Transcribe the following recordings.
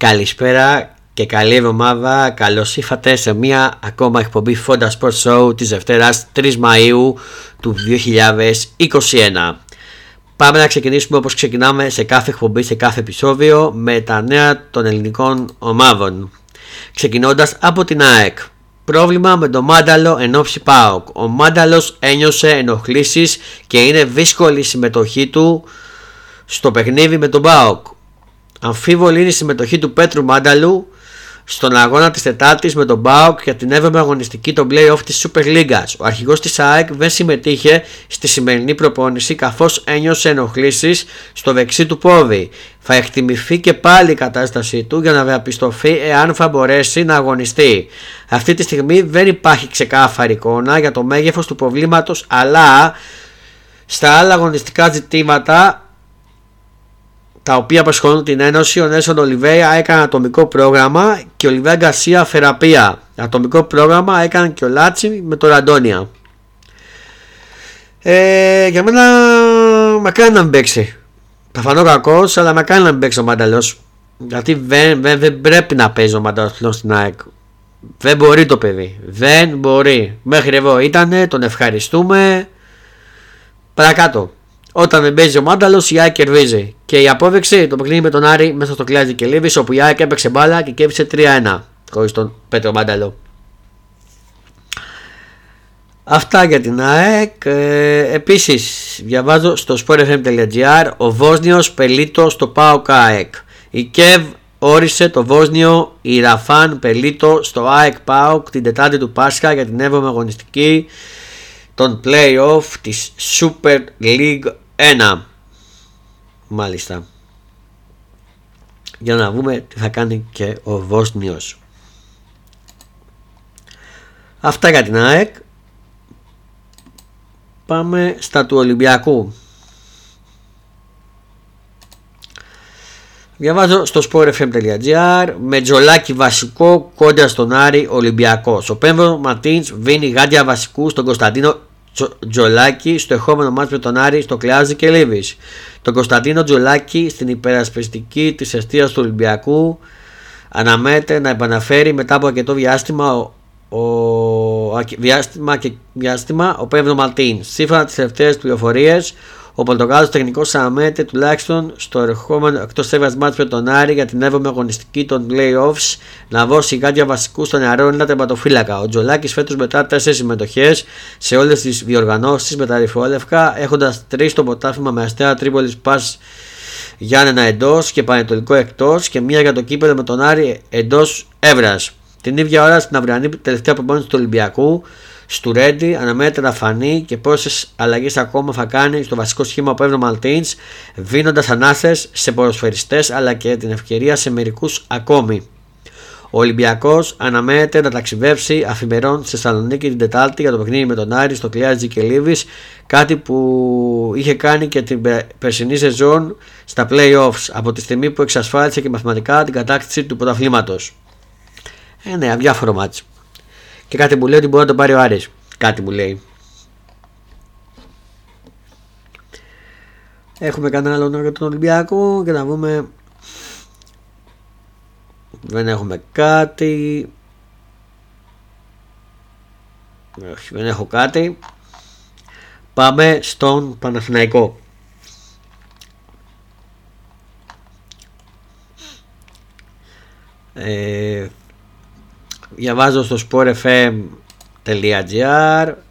Καλησπέρα και καλή εβδομάδα. Καλώς ήρθατε σε μια ακόμα εκπομπή Fonda Sports Show της Δευτέρας 3 Μαου του 2021. Πάμε να ξεκινήσουμε όπως ξεκινάμε σε κάθε εκπομπή, σε κάθε επεισόδιο με τα νέα των ελληνικών ομάδων. Ξεκινώντας από την ΑΕΚ. Πρόβλημα με το Μάνταλο εν ώψη ΠΑΟΚ. Ο Μάνταλος ένιωσε ενοχλήσεις και είναι δύσκολη η συμμετοχή του στο παιχνίδι με τον ΠΑΟΚ. Αμφίβολη είναι η συμμετοχή του Πέτρου Μάνταλου στον αγώνα της Τετάρτης με τον Μπάουκ για την 7η αγωνιστική των playoff της Super League. Ο αρχηγός της ΑΕΚ δεν συμμετείχε στη σημερινή προπόνηση καθώς ένιωσε ενοχλήσεις στο δεξί του πόδι. Θα εκτιμηθεί και πάλι η κατάστασή του για να διαπιστωθεί εάν θα μπορέσει να αγωνιστεί. Αυτή τη στιγμή δεν υπάρχει ξεκάθαρη εικόνα για το μέγεθος του προβλήματος, αλλά στα άλλα αγωνιστικά ζητήματα τα οποία απασχολούν την Ένωση, ο Νέσον Ολιβέια έκανε ατομικό πρόγραμμα και ο Ολιβέα Γκαρσία θεραπεία. Ατομικό πρόγραμμα έκανε και ο Λάτσι με το Ραντόνια. Ε, για μένα μακάρι να μην παίξει. Θα φανώ κακός, αλλά μακάρι να μην παίξει ο Μάνταλο. Γιατί δεν, δεν, δεν πρέπει να παίζει ο Μάνταλο στην ΑΕΚ. Δεν μπορεί το παιδί. Δεν μπορεί. Μέχρι εδώ ήταν, τον ευχαριστούμε. Παρακάτω. Όταν δεν παίζει ο Μάνταλος, η ΑΕΚ κερδίζει. Και η απόδειξη το παιχνίδι με τον Άρη μέσα στο κλειάζι και Λίβης, όπου η ΑΕΚ έπαιξε μπάλα και κέρδισε 3-1 χωρίς τον Πέτρο Μάνταλο. Αυτά για την ΑΕΚ. Ε, Επίσης, διαβάζω στο sportfm.gr ο Βόσνιος πελίτο στο ΠΑΟΚ ΑΕΚ. Η ΚΕΒ όρισε το Βόσνιο Ιραφάν πελίτο στο ΑΕΚ ΠΑΟΚ την Τετάρτη του Πάσχα για την 7η αγωνιστική των play-off της Super League 1 μάλιστα. Για να δούμε τι θα κάνει και ο Βόσνιος. Αυτά για την ΑΕΚ. Πάμε στα του Ολυμπιακού. Διαβάζω στο sportfm.gr με τζολάκι βασικό κόντρα στον Άρη Ολυμπιακός. Ο Πέμβρος Ματίν βίνει γάντια βασικού στον Κωνσταντίνο Τζολάκη στο εχόμενο μάτι με τον Άρη στο Κλεάζι και Λίβης. Τον Κωνσταντίνο Τζολάκη στην υπερασπιστική της αιστείας του Ολυμπιακού αναμένεται να επαναφέρει μετά από αρκετό διάστημα ο, ο, διάστημα και διάστημα ο Πέμβρο Ματίν. Σύμφωνα τις τελευταίες πληροφορίες, ο Πορτογάλος τεχνικό αναμένεται τουλάχιστον στο ερχόμενο εκτός έδρα μάτς με τον Άρη για την 7η αγωνιστική των playoffs να δώσει γάντια βασικούς στον νεαρό Έλληνα τερματοφύλακα. Ο Τζολάκης φέτος μετά 4 συμμετοχές σε όλες τις διοργανώσεις με τα ρηφόλευκα, έχοντας 3 στο ποτάφημα με αστέρα Τρίπολης Πας Γιάννενα εντός και Πανετολικό εκτός και μία για το κύπελο με τον Άρη εντός Εύρα. Την ίδια ώρα στην αυριανή τελευταία προπόνηση του Ολυμπιακού στο Ρέντι αναμένεται να φανεί και πόσες αλλαγές ακόμα θα κάνει στο βασικό σχήμα ο Παύλο Μαλτίν, δίνοντα ανάσε σε ποδοσφαιριστές αλλά και την ευκαιρία σε μερικούς ακόμη. Ο Ολυμπιακός αναμένεται να ταξιδέψει αφημερών στη Θεσσαλονίκη την Τετάρτη για το παιχνίδι με τον Άρη στο Κλειάζι και Λίβη, κάτι που είχε κάνει και την περσινή σεζόν στα playoffs από τη στιγμή που εξασφάλισε και μαθηματικά την κατάκτηση του πρωταθλήματος. Ε, ναι, αδιάφορο μάτσο. Και κάτι μου λέει ότι μπορεί να το πάρει ο Άρης. Κάτι μου λέει. Έχουμε κανένα άλλο για τον Ολυμπιακό και να δούμε. Δεν έχουμε κάτι. Όχι, δεν έχω κάτι. Πάμε στον Παναθηναϊκό. Ε, διαβάζω στο sportfm.gr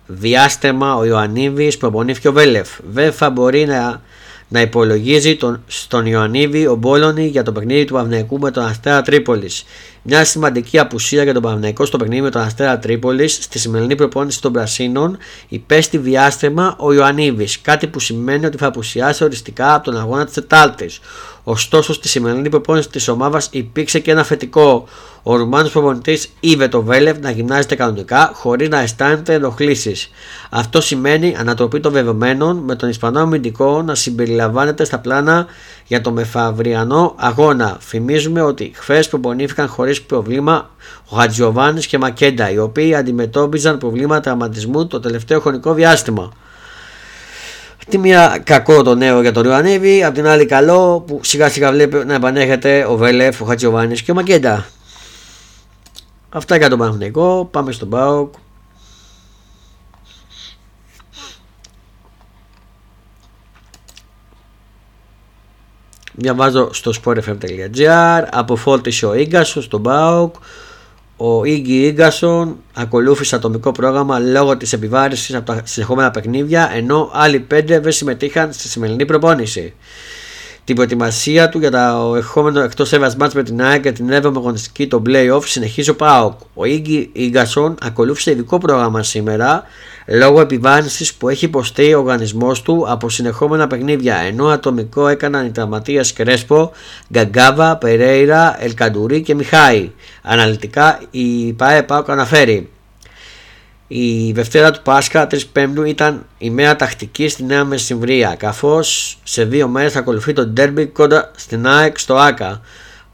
διάστημα ο Ιωαννίδης προπονήθηκε ο Βέλεφ δεν θα μπορεί να, να υπολογίζει τον, στον Ιωαννίδη ο Μπόλωνη για το παιχνίδι του Παυναϊκού με τον Αστέρα Τρίπολης μια σημαντική απουσία για τον Παναγενικό στο παιχνίδι με τον Αστέρα Τρίπολης στη σημερινή προπόνηση των Πρασίνων υπέστη διάστημα ο Ιωαννίδης, κάτι που σημαίνει ότι θα απουσιάσει οριστικά από τον αγώνα της Τετάρτης. Ωστόσο, στη σημερινή προπόνηση της ομάδας υπήρξε και ένα θετικό. Ο Ρουμάνος προπονητής είδε το Βέλευ να γυμνάζεται κανονικά χωρίς να αισθάνεται ενοχλήσεις. Αυτό σημαίνει ανατροπή των δεδομένων με τον Ισπανό αμυντικό να συμπεριλαμβάνεται στα πλάνα για το μεφαυριανό αγώνα. Θυμίζουμε ότι χθες προπονήθηκαν χωρίς προβλήμα ο Χατζιοβάνης και Μακέντα, οι οποίοι αντιμετώπιζαν προβλήματα τραυματισμού το τελευταίο χρονικό διάστημα. Τη μία κακό το νέο για τον Ιωαννίδη, απ' την άλλη καλό που σιγά σιγά βλέπει να επανέρχεται ο Βέλεφ, ο Χατζιωβάνης και ο Μακέντα. Αυτά για τον Παναθηναϊκό, πάμε στον ΠΑΟΚ. Διαβάζω στο sportfm.gr Αποφόλτησε ο Ίγκασον στον ΠΑΟΚ. Ο Ίγκη Ίγκασον ακολούθησε ατομικό πρόγραμμα λόγω της επιβάρησης από τα συνεχόμενα παιχνίδια ενώ άλλοι πέντε δεν συμμετείχαν στη σημερινή προπόνηση την προετοιμασία του για το ερχόμενο εκτός έβα μάτς με την ΑΕΚ και την 7η αγωνιστική το playoff συνεχίζει ο ΠΑΟΚ. Ο Ίγκη Ιγκασόν ακολούθησε ειδικό πρόγραμμα σήμερα λόγω επιβάρυνσης που έχει υποστεί ο οργανισμός του από συνεχόμενα παιχνίδια ενώ ατομικό έκαναν οι τραυματίες Κρέσπο, Γκαγκάβα, Περέιρα, Ελκαντουρί και Μιχάη. Αναλυτικά η ΠΑΕ ΠΑΟΚ αναφέρει η Δευτέρα του Πάσχα 3 Πέμπτου ήταν η μέρα τακτική στη Νέα Μεσημβρία, καθώς σε δύο μέρες ακολουθεί το ντέρμπι κοντά στην ΑΕΚ στο ΑΚΑ.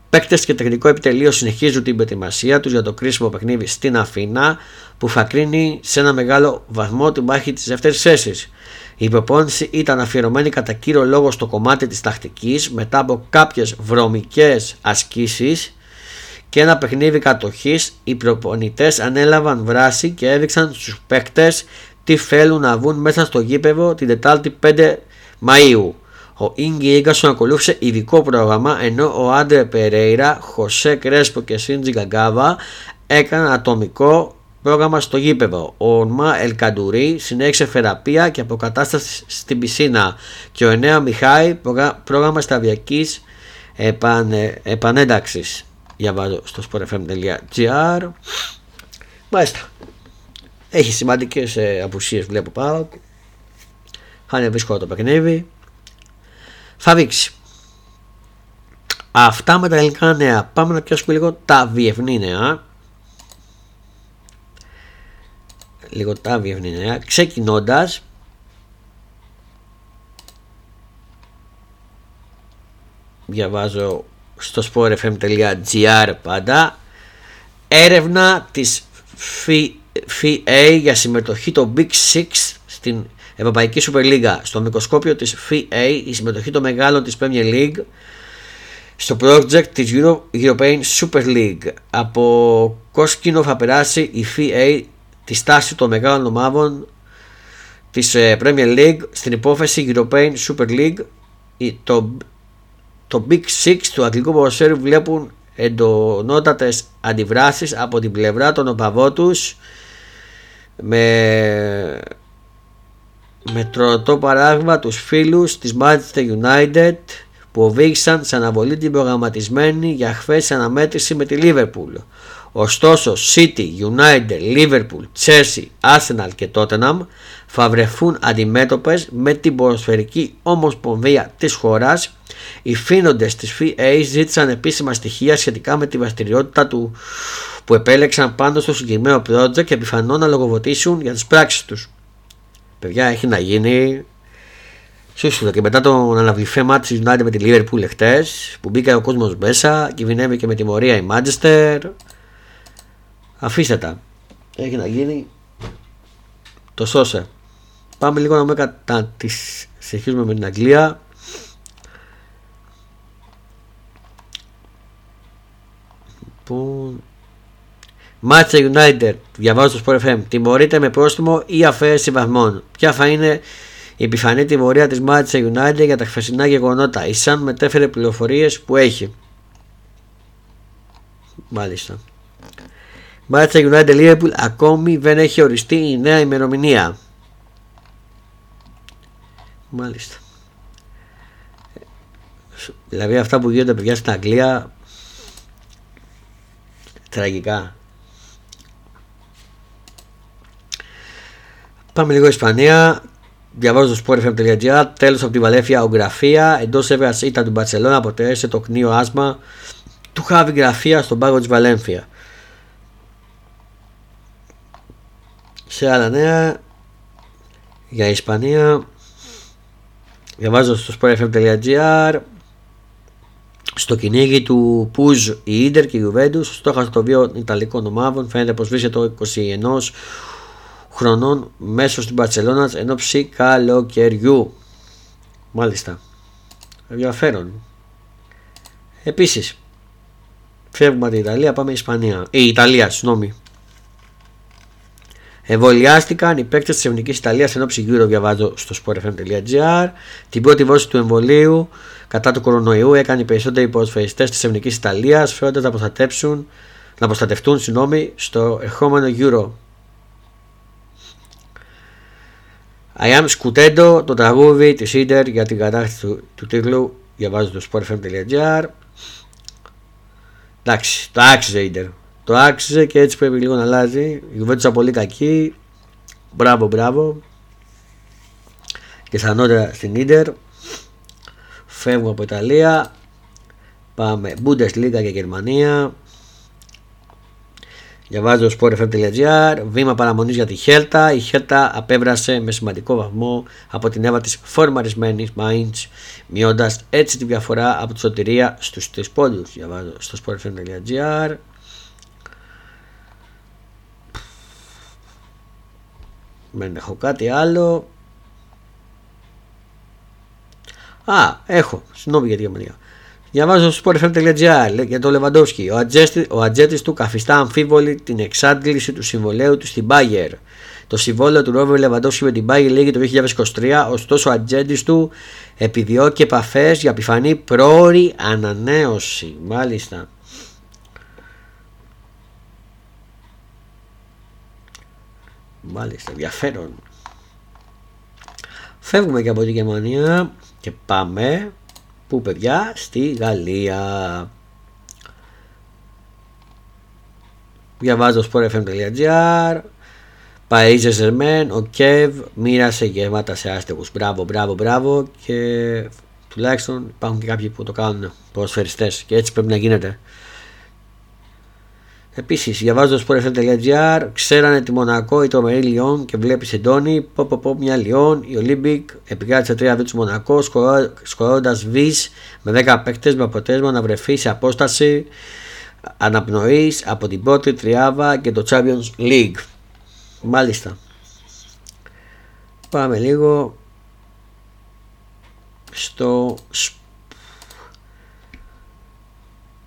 Παίκτες και τεχνικό επιτελείο συνεχίζουν την προετοιμασία τους για το κρίσιμο παιχνίδι στην Αθήνα, που θα κρίνει σε ένα μεγάλο βαθμό την μάχη της δεύτερης θέσης. Η προπόνηση ήταν αφιερωμένη κατά κύριο λόγο στο κομμάτι της τακτικής μετά από κάποιες βρωμικές ασκήσεις και ένα παιχνίδι κατοχής, οι προπονητές ανέλαβαν βράση και έδειξαν στους παίκτες τι θέλουν να βγουν μέσα στο γήπεδο την Τετάρτη 5 Μαΐου. Ο Ίγκη Ίγκασον ακολούθησε ειδικό πρόγραμμα ενώ ο Άντρε Περέιρα, Χωσέ Κρέσπο και Σίντζι Γκαγκάβα έκαναν ατομικό πρόγραμμα στο γήπεδο. Ο Ορμά Ελκαντουρί συνέχισε θεραπεία και αποκατάσταση στην πισίνα και ο Ενέα Μιχάη πρόγραμμα σταδιακής επανε, επανένταξης διαβάζω στο sportfm.gr Μάλιστα. Έχει σημαντικές ε, απουσίες βλέπω πάω Χάνει δύσκολο το παιχνίδι. Θα δείξει. Αυτά με τα ελληνικά νέα. Πάμε να πιάσουμε λίγο τα διευνή νέα. Λίγο τα διευνή νέα. Ξεκινώντας. Διαβάζω στο sportfm.gr πάντα. Έρευνα της FA για συμμετοχή το Big Six στην Ευρωπαϊκή Super League στο μικροσκόπιο της FA η συμμετοχή των μεγάλων της Premier League. Στο project της Euro European Super League από κόσκινο θα περάσει η FA τη στάση των μεγάλων ομάδων της ε, Premier League. Στην υπόθεση European Super League το το Big Six του αγγλικού ποδοσφαίρου βλέπουν εντονότατες αντιδράσεις από την πλευρά των οπαδών τους με, με τρωτό παράδειγμα τους φίλους της Manchester United που οδήγησαν σε αναβολή την προγραμματισμένη για χθες αναμέτρηση με τη Liverpool. Ωστόσο, City, United, Liverpool, Chelsea, Arsenal και Tottenham θα βρεθούν αντιμέτωπες με την ποδοσφαιρική ομοσπονδία της χώρας οι φύνοντες της FA ζήτησαν επίσημα στοιχεία σχετικά με τη δραστηριότητα του που επέλεξαν πάνω στο συγκεκριμένο project και πιθανόν να λογοδοτήσουν για τις πράξεις τους. Παιδιά έχει να γίνει. Σούσουλα και μετά τον αναβληφέ μάτι της United με τη Liverpool εχθές που μπήκε ο κόσμος μέσα κινδυνεύει και με τιμωρία η Manchester. Αφήστε τα. Έχει να γίνει. Το σώσε. Πάμε λίγο να δούμε κατά τις συνεχίζουμε με την Αγγλία Λοιπόν. Manchester United, διαβάζω στο Sport FM, τιμωρείται με πρόστιμο ή αφαίρεση βαθμών. Ποια θα είναι η επιφανή τιμωρία της Manchester United για τα χθεσινά γεγονότα; Η Sun μετέφερε πληροφορίες που έχει. Μάλιστα. Manchester United Liverpool ακόμη δεν έχει οριστεί η νέα ημερομηνία. Μάλιστα. Δηλαδή αυτά που γίνονται παιδιά στην Αγγλία Τραγικά. Πάμε λίγο Ισπανία. Διαβάζω το sportfm.gr. Τέλος από τη Βαλέφια, ο Γραφία. Εντός έβγα ήταν του Μπαρσελόνα. Αποτέλεσε το κνίο άσμα του Χάβη Γραφία στον πάγκο της Βαλένθια. Σε άλλα νέα για Ισπανία. Διαβάζω στο sportfm.gr στο κυνήγι του Πουζ η Ίντερ και η Γιουβέντου, στόχα των δύο Ιταλικών ομάδων, φαίνεται πως βρίσκεται το 21 χρονών μέσω στην Παρσελώνα εν ώψη καλοκαιριού. Μάλιστα. Ενδιαφέρον. Επίσης, φεύγουμε από την Ιταλία, πάμε Ισπανία. Η Ιταλία, συγγνώμη. Εμβολιάστηκαν οι παίκτες της Εθνικής Ιταλίας εν ώψη γύρω, διαβάζω στο sportfm.gr. Την πρώτη βόση του εμβολίου κατά του κορονοϊού έκανε οι περισσότεροι ποδοσφαιριστές της Εθνικής Ιταλίας, φέροντας να προστατεύσουν να προστατευτούν συγγνώμη, στο ερχόμενο Euro. I am Scutendo, το τραγούδι της Ίντερ για την κατάσταση του, του τίτλου διαβάζω το sportfm.gr Εντάξει, το άξιζε Ίντερ. Το άξιζε και έτσι πρέπει λίγο να αλλάζει. Η Γιουβέντουσα πολύ κακή. Μπράβο, μπράβο. Και σαν στην Ίντερ. Φεύγουμε από Ιταλία. Πάμε Bundesliga και Γερμανία. Διαβάζω sportfm.gr. Βήμα παραμονής για τη Χέλτα. Η Χέλτα απέβρασε με σημαντικό βαθμό από την έβα της φορμαρισμένης Mainz, μειώντας έτσι τη διαφορά από τη σωτηρία στους τρεις πόντους. Διαβάζω στο sportfm.gr. Δεν έχω κάτι άλλο. Α, έχω. Συγγνώμη για τη Γερμανία. Διαβάζω στο sportfm.gr για τον Λεβαντόφσκι. Ο, ο ατζέτης του καθιστά αμφίβολη την εξάντληση του συμβολέου του στην Bayer. Το συμβόλαιο του Ρόβερ Λεβαντόφσκι με την Bayer λέγει το 2023, ωστόσο ο ατζέντης του επιδιώκει επαφές για πιθανή πρόορη ανανέωση. Μάλιστα. Μάλιστα, ενδιαφέρον. Φεύγουμε και από τη Γερμανία και πάμε Πού παιδιά, στη Γαλλία. Διαβάζω sportfm.gr Παρί Σεν Ζερμέν, ο Κεβ μοίρασε γεύματα σε άστεγους. Μπράβο, μπράβο, μπράβο και τουλάχιστον υπάρχουν και κάποιοι που το κάνουν ποδοσφαιριστές και έτσι πρέπει να γίνεται. Επίσης, διαβάζω στο sportfm.gr, ξέρανε τη Μονακό η τρομερή Λιόν και βλέπεις εντόνι. Πω, πω, πω, μια Λιόν, η Ολύμπικ επικράτησε 3 του Μονακό, σκορώντας βι με 10 παίκτες με αποτέλεσμα να βρεθεί σε απόσταση αναπνοής από την πρώτη τριάβα και το Champions League. Μάλιστα. Πάμε λίγο στο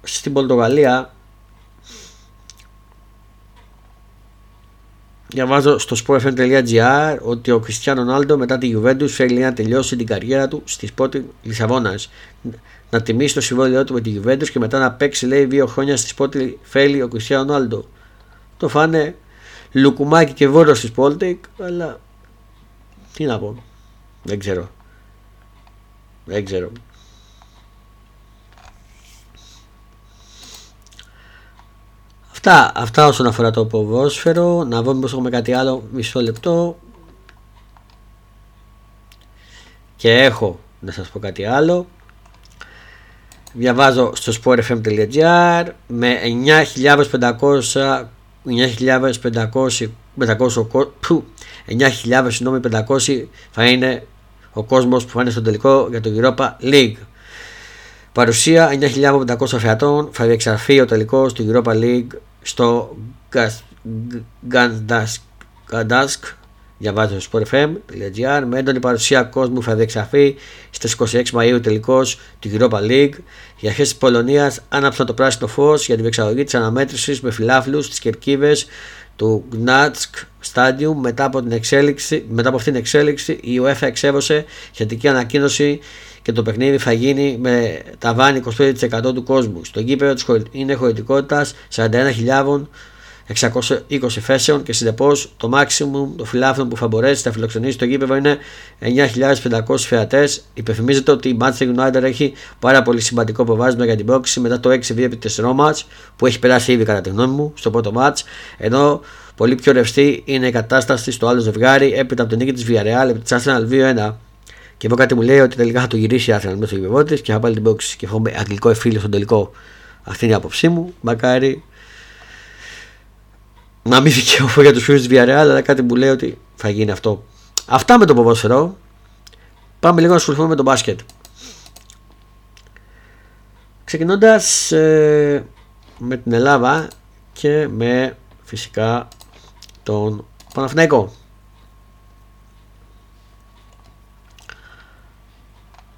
στην Πορτογαλία Διαβάζω στο sportfm.gr ότι ο Κριστιανό Ρονάλντο μετά τη Juventus θέλει να τελειώσει την καριέρα του στη Sporting Λισαβόνας. Να τιμήσει το συμβόλαιό του με τη Juventus και μετά να παίξει λέει δύο χρόνια στη Sporting θέλει ο Κριστιανό Ρονάλντο. Το φάνε λουκουμάκι και βόρειος στη Sporting, αλλά τι να πω. Δεν ξέρω. Δεν ξέρω. Αυτά, αυτά όσον αφορά το ποδόσφαιρο. Να δω μήπως έχουμε κάτι άλλο μισό λεπτό. Και έχω να σας πω κάτι άλλο. Διαβάζω στο sportfm.gr με 9.500 9.500 9.500 θα είναι ο κόσμος που θα είναι στο τελικό για το Europa League. Παρουσία 9.500 θεατών θα διεξαρθεί ο τελικός του Europa League στο Γκαντάσκ διαβάζω στο sportfm.gr με έντονη παρουσία κόσμου θα διεξαφεί στις 26 Μαΐου τελικός του Europa League. Οι αρχές της Πολωνίας άναψαν το πράσινο φως για την εξαγωγή της αναμέτρησης με φιλάφλους στις κερκίδες του Gnatsk Stadium. Μετά από, την εξέλιξη, μετά από αυτήν την εξέλιξη η UEFA εξέβωσε σχετική ανακοίνωση και το παιχνίδι θα γίνει με ταβάνι 25% του κόσμου. Στο γήπεδο είναι χωρητικότητας 41.620 θέσεων και συνεπώς το maximum των φιλάθλων που θα μπορέσει να φιλοξενήσει στο γήπεδο είναι 9.500 θεατέ. Υπενθυμίζεται ότι η Manchester United έχει πάρα πολύ σημαντικό προβάδισμα για την πρόκληση μετά το 6-2 επί 4 μάτς που έχει περάσει ήδη κατά τη γνώμη μου στο πρώτο μάτς ενώ πολύ πιο ρευστή είναι η κατάσταση στο άλλο ζευγάρι έπειτα από την νίκη της Villarreal επί της Arsenal 2-1 και εδώ κάτι μου λέει ότι τελικά θα το γυρίσει η Arsenal μέσα στο γηπεδό και θα πάλι την box και έχουμε αγγλικό εφήλιο στον τελικό. Αυτή είναι η άποψή μου. Μακάρι να μην δικαιωθώ για τους φίλους της Villarreal, αλλά κάτι μου λέει ότι θα γίνει αυτό. Αυτά με το ποδόσφαιρο. Πάμε λίγο να ασχοληθούμε με το μπάσκετ. Ξεκινώντας ε, με την Ελλάδα και με φυσικά τον Παναθηναϊκό.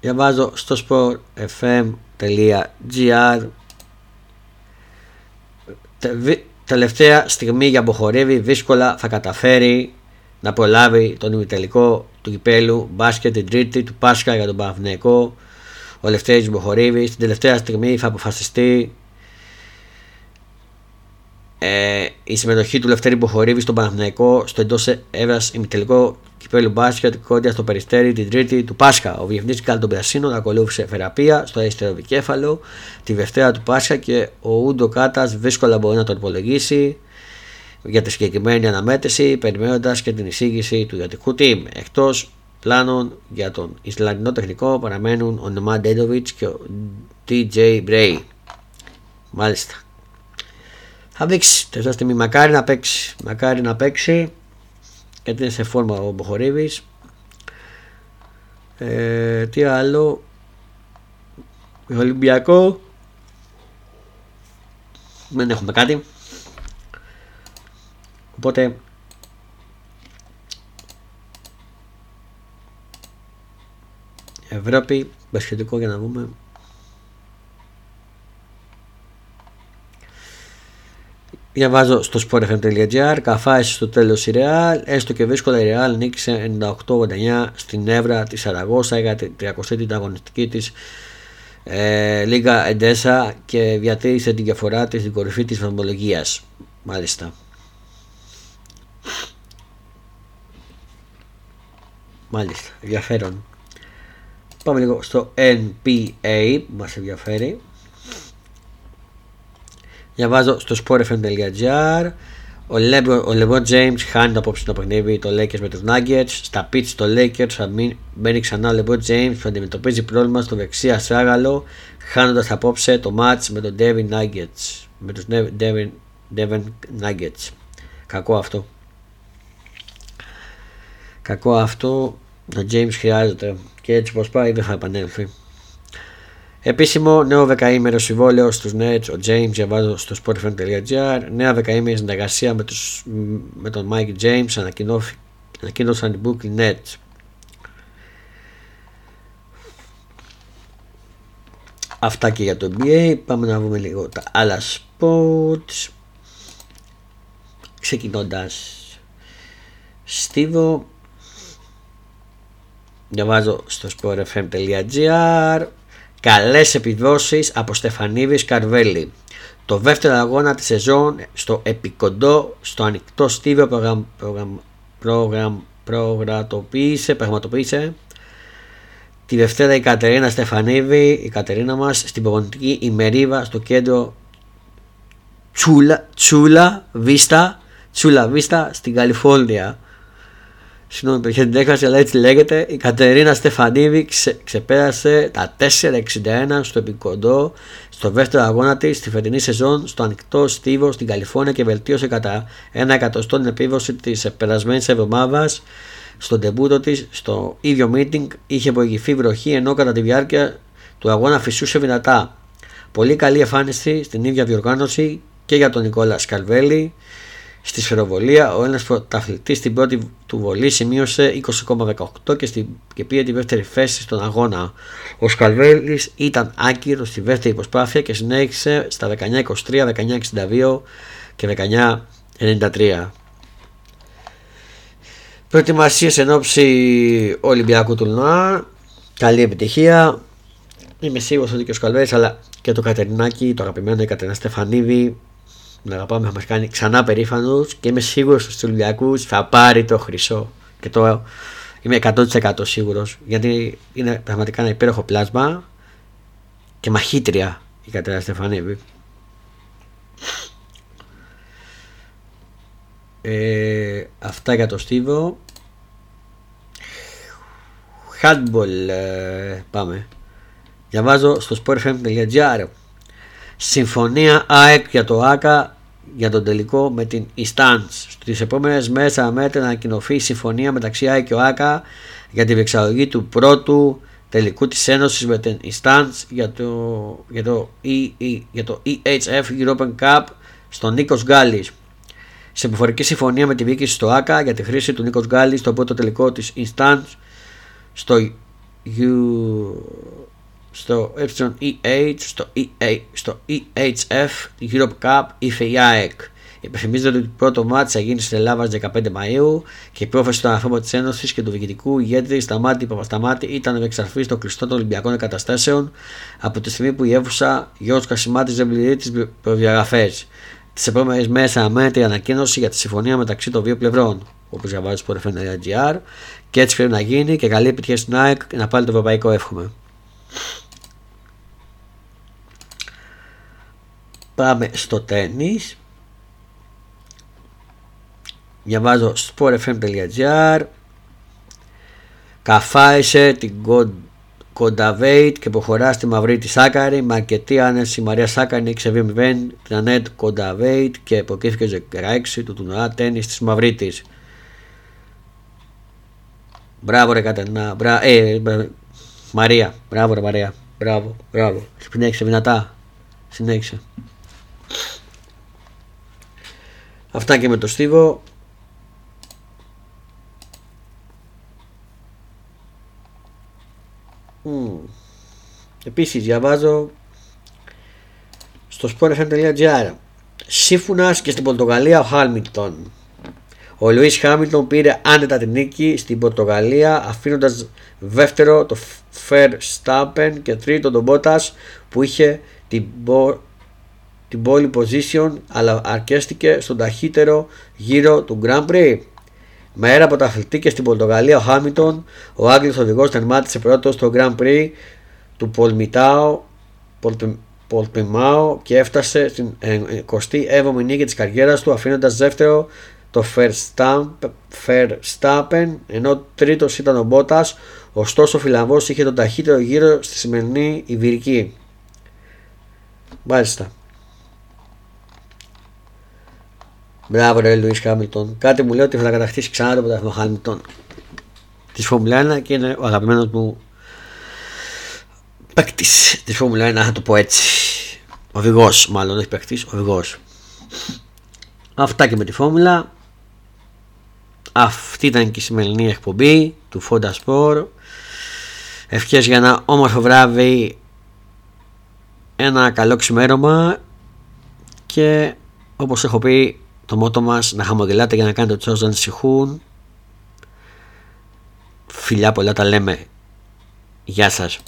Διαβάζω στο sportfm.gr Τελευταία στιγμή για Μποχορεύη δύσκολα θα καταφέρει να προλάβει τον ημιτελικό του κυπέλου μπάσκετ την τρίτη του Πάσχα για τον Παναθηναϊκό. Ο Λευτέρης Μποχορεύη στην τελευταία στιγμή θα αποφασιστεί ε, η συμμετοχή του Λευτέρη Μποχορεύη στον Παναθηναϊκό στο εντός έδρας ημιτελικό κυπέλου μπάσκετ κόντια στο περιστέρι την Τρίτη του Πάσχα. Ο διευθυντή Κάλ των Πρασίνων ακολούθησε θεραπεία στο αριστερό δικέφαλο τη Δευτέρα του Πάσχα και ο Ούντο Κάτας δύσκολα μπορεί να τον υπολογίσει για τη συγκεκριμένη αναμέτρηση, περιμένοντας και την εισήγηση του ιατρικού team. Εκτός πλάνων για τον Ισλανδινό τεχνικό παραμένουν ο Νεμάν Ντέντοβιτς και ο DJ Bray. Μάλιστα. Θα δείξει. Τελευταία στιγμή μακάρι να παίξει. Μακάρι να παίξει. Γιατί είναι σε φόρμα ο Μποχορύβης. Ε, τι άλλο; Ολυμπιακό. Δεν έχουμε κάτι. Οπότε Ευρώπη, μπασχετικό για να δούμε. Διαβάζω στο sportfm.gr Καφάες στο τέλος η Real Έστω και δύσκολα η Real νίκησε 98-89 στην Εύρα της Σαραγώσα για την 30η αγωνιστική της ε, Λίγα Εντέσα και διατήρησε την διαφορά της στην κορυφή της βαθμολογίας μάλιστα. Μάλιστα ενδιαφέρον. Πάμε λίγο στο NPA που μας ενδιαφέρει Διαβάζω στο sportfm.gr ο LeBron James χάνει το απόψινο παιχνίδι το Lakers με τους Nuggets. Στα pitch το Lakers θα μπαίνει ξανά ο LeBron James που αντιμετωπίζει πρόβλημα στο δεξί αστράγαλο χάνοντας απόψε το match με τον Devin Nuggets. Με τους Devin, Devin Nuggets. Κακό αυτό. Κακό αυτό. Ο James χρειάζεται και έτσι πως πάει δεν θα επανέλθει. Επίσημο νέο δεκαήμερο συμβόλαιο στους Nets, ο James διαβάζω στο sportfm.gr νέα δεκαήμερη συνεργασία με, τους, με τον Mike James ανακοίνωσαν οι Brooklyn Nets. Αυτά και για το NBA. Πάμε να δούμε λίγο τα άλλα sports. Ξεκινώντας Στίβο Διαβάζω στο sportfm.gr Καλές επιδόσεις από Στεφανίδης Καρβέλη. Το δεύτερο αγώνα της σεζόν στο επικοντό, στο ανοιχτό στίβιο προγραμ, προγραμ, προγραμ, προγρατοποίησε, πραγματοποίησε τη Δευτέρα η Κατερίνα Στεφανίδη, η Κατερίνα μας, στην προγραμματική ημερίδα στο κέντρο Τσούλα, Τσούλα Βίστα, Τσούλα Βίστα στην Καλιφόρνια. Συγγνώμη, είχε την έκφραση, αλλά έτσι λέγεται. Η Κατερίνα Στεφανίδη ξε, ξεπέρασε τα 4,61 στο επικοντό στο δεύτερο αγώνα της στη φετινή σεζόν στο ανοιχτό στίβο στην Καλιφόρνια και βελτίωσε κατά ένα εκατοστό την επίδοση της περασμένης εβδομάδας. Στο ντεμπούτο της, στο ίδιο meeting, είχε προηγηθεί βροχή ενώ κατά τη διάρκεια του αγώνα φυσούσε δυνατά. Πολύ καλή εμφάνιση στην ίδια διοργάνωση και για τον Νικόλα Σκαλβέλη. Στη σφαιροβολία, ο ένας πρωταθλητής στην πρώτη του βολή σημείωσε 20,18 και, στην, και πήρε τη δεύτερη θέση στον αγώνα. Ο Σκαλβέλης ήταν άκυρος στη δεύτερη προσπάθεια και συνέχισε στα 19-23, 19-62 και 19-93. Προετοιμασίες εν ώψη Ολυμπιακού τουρνουά. Καλή επιτυχία. Είμαι σίγουρος ότι και ο Σκαλβέλης αλλά και το Κατερινάκι, το αγαπημένο η Κατερίνα Στεφανίδη να αγαπάμε θα μας κάνει ξανά περήφανος και είμαι σίγουρος στους Ολυμπιακούς θα πάρει το χρυσό. Και το είμαι 100% σίγουρος γιατί είναι πραγματικά ένα υπέροχο πλάσμα και μαχήτρια η Κατερίνα Στεφανίδη. Ε, αυτά για το Στίβο. Handball ε, πάμε. Διαβάζω στο sportfm.gr Συμφωνία ΑΕΚ για το ΆΚΑ για τον τελικό με την Ιστάνς. Στις επόμενες μέρες θα να ανακοινωθεί η συμφωνία μεταξύ ΑΕΚ και ο ΆΚΑ για τη διεξαγωγή του πρώτου τελικού της Ένωσης με την Ιστάνς για το, για το, e, e, για το EHF European Cup στον Νίκος Γκάλης. Σε επιφορική συμφωνία με τη διοίκηση στο ΆΚΑ για τη χρήση του Νίκος Γκάλης στο πρώτο τελικό της Ιστάνς στο στο EH, στο, EA, στο EHF, Europe Cup, ύφε η ΑΕΚ. Υπενθυμίζεται ότι το πρώτο μάτι θα γίνει στην Ελλάδα 15 Μαου και η πρόφαση του ανθρώπου της Ένωσης και του διοικητικού ηγέτη Σταμάτη Παπασταμάτη ήταν να εξαρθεί στο κλειστό των Ολυμπιακών Εγκαταστάσεων από τη στιγμή που η αίθουσα Γιώργος Κασιμάτης δεν πληρεί τις προδιαγραφές. Τις επόμενες μέρες αναμένεται η ανακοίνωση για τη συμφωνία μεταξύ των δύο πλευρών, όπως διαβάζει στο RFN.gr και έτσι πρέπει να γίνει και καλή επιτυχία στην ΑΕΚ να πάλι το ευρωπαϊκό εύχομαι. Πάμε στο τέννις Διαβάζω sportfm.gr Καφάισε την Κονταβέιτ και προχωρά στη μαυρή της Σάκαρη. Με αρκετή άνεση η Μαρία Σάκαρη 6 0 την Ανέτ Κονταβέιτ και υποκρίθηκε 16 του τουρνουά τέννη της μαυρίτη. Μπράβο ρε Κατερνά. Μπρά... Ε, μπρά... Μαρία. Μπράβο ρε Μαρία. Μπράβο. Μπράβο. Συνέχισε δυνατά. Συνέχισε. Αυτά και με το Στίβο. Mm. Επίσης διαβάζω στο sportfm.gr Σύμφωνα και στην Πορτογαλία ο Χάλμιντον. Ο Λουίς Χάμιλτον πήρε άνετα την νίκη στην Πορτογαλία αφήνοντας δεύτερο το Verstappen και τρίτο τον Bottas που είχε την, την pole position αλλά αρκέστηκε στον ταχύτερο γύρο του Grand Prix. Μέρα από τα αθλητή στην Πορτογαλία, ο Χάμιλτον, ο Άγγλος οδηγός τερμάτισε πρώτος στο Grand Prix του Πολμιτάου, Πολπιμάου και έφτασε στην 27η νίκη της καριέρας του αφήνοντας δεύτερο το Verstappen ενώ τρίτος ήταν ο Μπότας ωστόσο ο Φιλανδός είχε τον ταχύτερο γύρο στη σημερινή Ιβυρική. Μάλιστα. Μπράβο, ρε Λουίς Χάμιλτον. Κάτι μου λέει ότι θα κατακτήσει ξανά το πρωτάθλημα Χάμιλτον της Φόρμουλα 1 και είναι ο αγαπημένος μου παίκτης της Φόρμουλα 1, θα το πω έτσι. Οδηγό, μάλλον, όχι παίκτης, οδηγό. Αυτά και με τη Φόρμουλα. Αυτή ήταν και η σημερινή εκπομπή του Fonda Sport. Ευχές για ένα όμορφο βράδυ, ένα καλό ξημέρωμα και όπως έχω πει το μότο μας να χαμογελάτε για να κάνετε τους άλλους να ανησυχούν. Φιλιά πολλά τα λέμε. Γεια σας.